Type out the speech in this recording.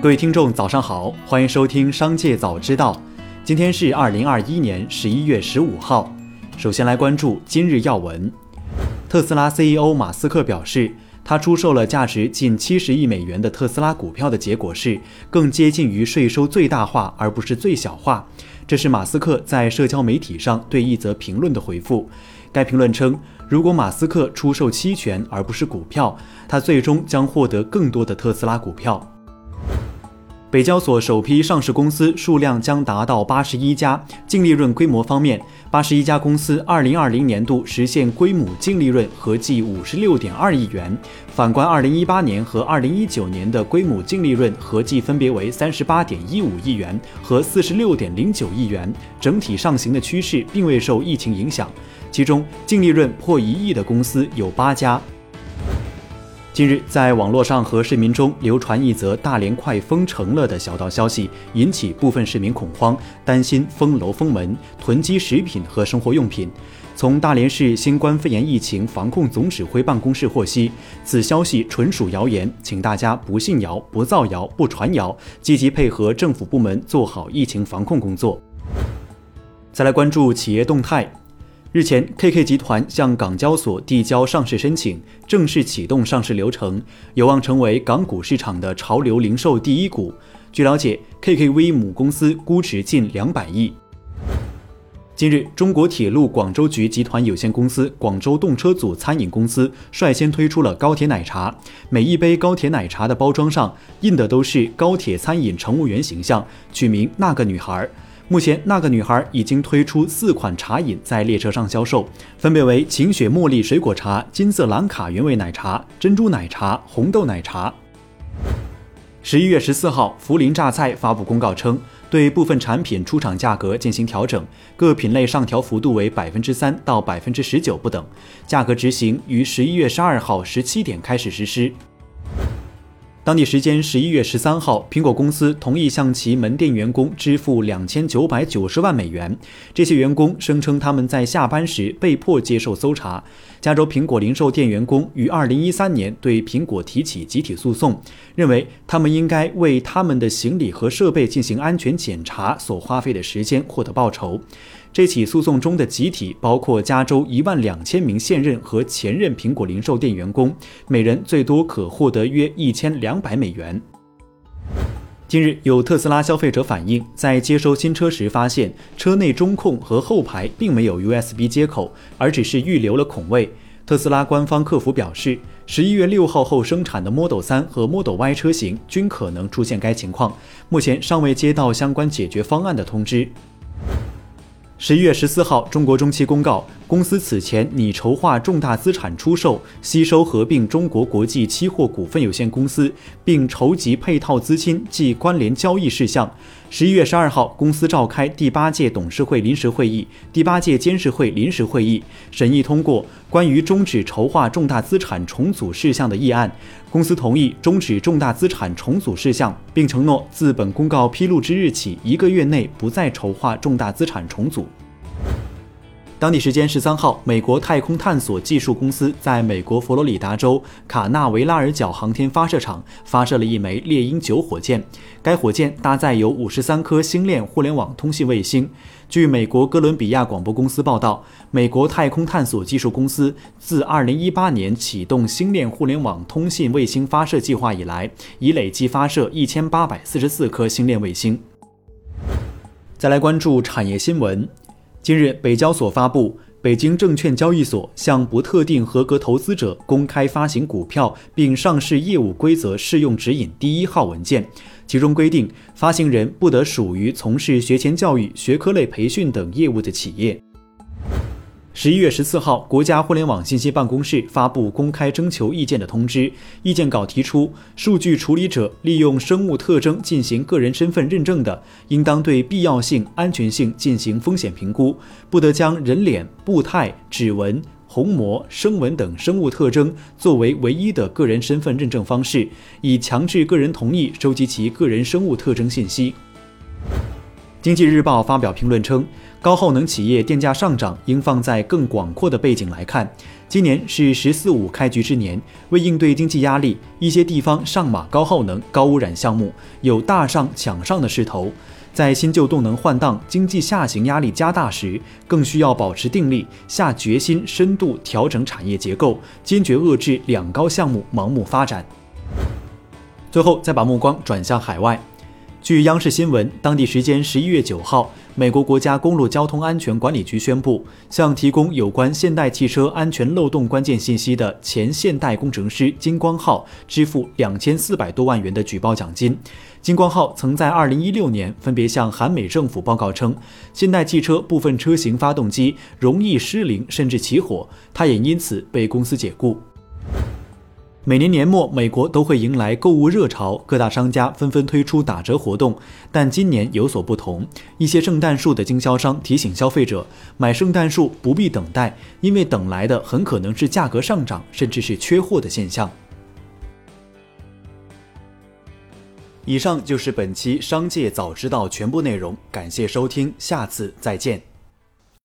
各位听众，早上好，欢迎收听《商界早知道》。今天是二零二一年十一月十五号。首先来关注今日要闻。特斯拉 CEO 马斯克表示，他出售了价值近七十亿美元的特斯拉股票的结果是更接近于税收最大化，而不是最小化。这是马斯克在社交媒体上对一则评论的回复。该评论称，如果马斯克出售期权而不是股票，他最终将获得更多的特斯拉股票。北交所首批上市公司数量将达到八十一家，净利润规模方面，八十一家公司二零二零年度实现规模净利润合计五十六点二亿元。反观二零一八年和二零一九年的规模净利润合计分别为三十八点一五亿元和四十六点零九亿元，整体上行的趋势并未受疫情影响。其中，净利润破一亿的公司有八家。近日，在网络上和市民中流传一则大连快封城了的小道消息，引起部分市民恐慌，担心封楼封门，囤积食品和生活用品。从大连市新冠肺炎疫情防控总指挥办公室获悉，此消息纯属谣言，请大家不信谣、不造谣、不传谣，积极配合政府部门做好疫情防控工作。再来关注企业动态。日前，KK 集团向港交所递交上市申请，正式启动上市流程，有望成为港股市场的潮流零售第一股。据了解，KKV 母公司估值近两百亿。近日，中国铁路广州局集团有限公司广州动车组餐饮公司率先推出了高铁奶茶，每一杯高铁奶茶的包装上印的都是高铁餐饮乘务员形象，取名“那个女孩”。目前，那个女孩已经推出四款茶饮在列车上销售，分别为晴雪茉莉水果茶、金色兰卡原味奶茶、珍珠奶茶、红豆奶茶。十一月十四号，涪陵榨菜发布公告称，对部分产品出厂价格进行调整，各品类上调幅度为百分之三到百分之十九不等，价格执行于十一月十二号十七点开始实施。当地时间十一月十三号，苹果公司同意向其门店员工支付两千九百九十万美元。这些员工声称他们在下班时被迫接受搜查。加州苹果零售店员工于二零一三年对苹果提起集体诉讼，认为他们应该为他们的行李和设备进行安全检查所花费的时间获得报酬。这起诉讼中的集体包括加州一万两千名现任和前任苹果零售店员工，每人最多可获得约一千两百美元。近日，有特斯拉消费者反映，在接收新车时发现车内中控和后排并没有 USB 接口，而只是预留了孔位。特斯拉官方客服表示，十一月六号后生产的 Model 3和 Model Y 车型均可能出现该情况，目前尚未接到相关解决方案的通知。十一月十四号，中国中期公告，公司此前拟筹划重大资产出售、吸收合并中国国际期货股份有限公司，并筹集配套资金及关联交易事项。十一月十二号，公司召开第八届董事会临时会议、第八届监事会临时会议，审议通过关于终止筹划重大资产重组事项的议案。公司同意终止重大资产重组事项，并承诺自本公告披露之日起一个月内不再筹划重大资产重组。当地时间十三号，美国太空探索技术公司在美国佛罗里达州卡纳维拉尔角航天发射场发射了一枚猎鹰九火箭。该火箭搭载有五十三颗星链互联网通信卫星。据美国哥伦比亚广播公司报道，美国太空探索技术公司自二零一八年启动星链互联网通信卫星发射计划以来，已累计发射一千八百四十四颗星链卫星。再来关注产业新闻。近日，北交所发布《北京证券交易所向不特定合格投资者公开发行股票并上市业务规则适用指引》第一号文件，其中规定，发行人不得属于从事学前教育、学科类培训等业务的企业。十一月十四号，国家互联网信息办公室发布公开征求意见的通知。意见稿提出，数据处理者利用生物特征进行个人身份认证的，应当对必要性、安全性进行风险评估，不得将人脸、步态、指纹、虹膜、声纹等生物特征作为唯一的个人身份认证方式，以强制个人同意收集其个人生物特征信息。经济日报发表评论称，高耗能企业电价上涨应放在更广阔的背景来看。今年是“十四五”开局之年，为应对经济压力，一些地方上马高耗能、高污染项目，有大上抢上的势头。在新旧动能换挡、经济下行压力加大时，更需要保持定力，下决心深度调整产业结构，坚决遏制“两高”项目盲目发展。最后，再把目光转向海外。据央视新闻，当地时间十一月九号，美国国家公路交通安全管理局宣布，向提供有关现代汽车安全漏洞关键信息的前现代工程师金光浩支付两千四百多万元的举报奖金。金光浩曾在二零一六年分别向韩美政府报告称，现代汽车部分车型发动机容易失灵甚至起火，他也因此被公司解雇。每年年末，美国都会迎来购物热潮，各大商家纷纷推出打折活动。但今年有所不同，一些圣诞树的经销商提醒消费者，买圣诞树不必等待，因为等来的很可能是价格上涨，甚至是缺货的现象。以上就是本期《商界早知道》全部内容，感谢收听，下次再见。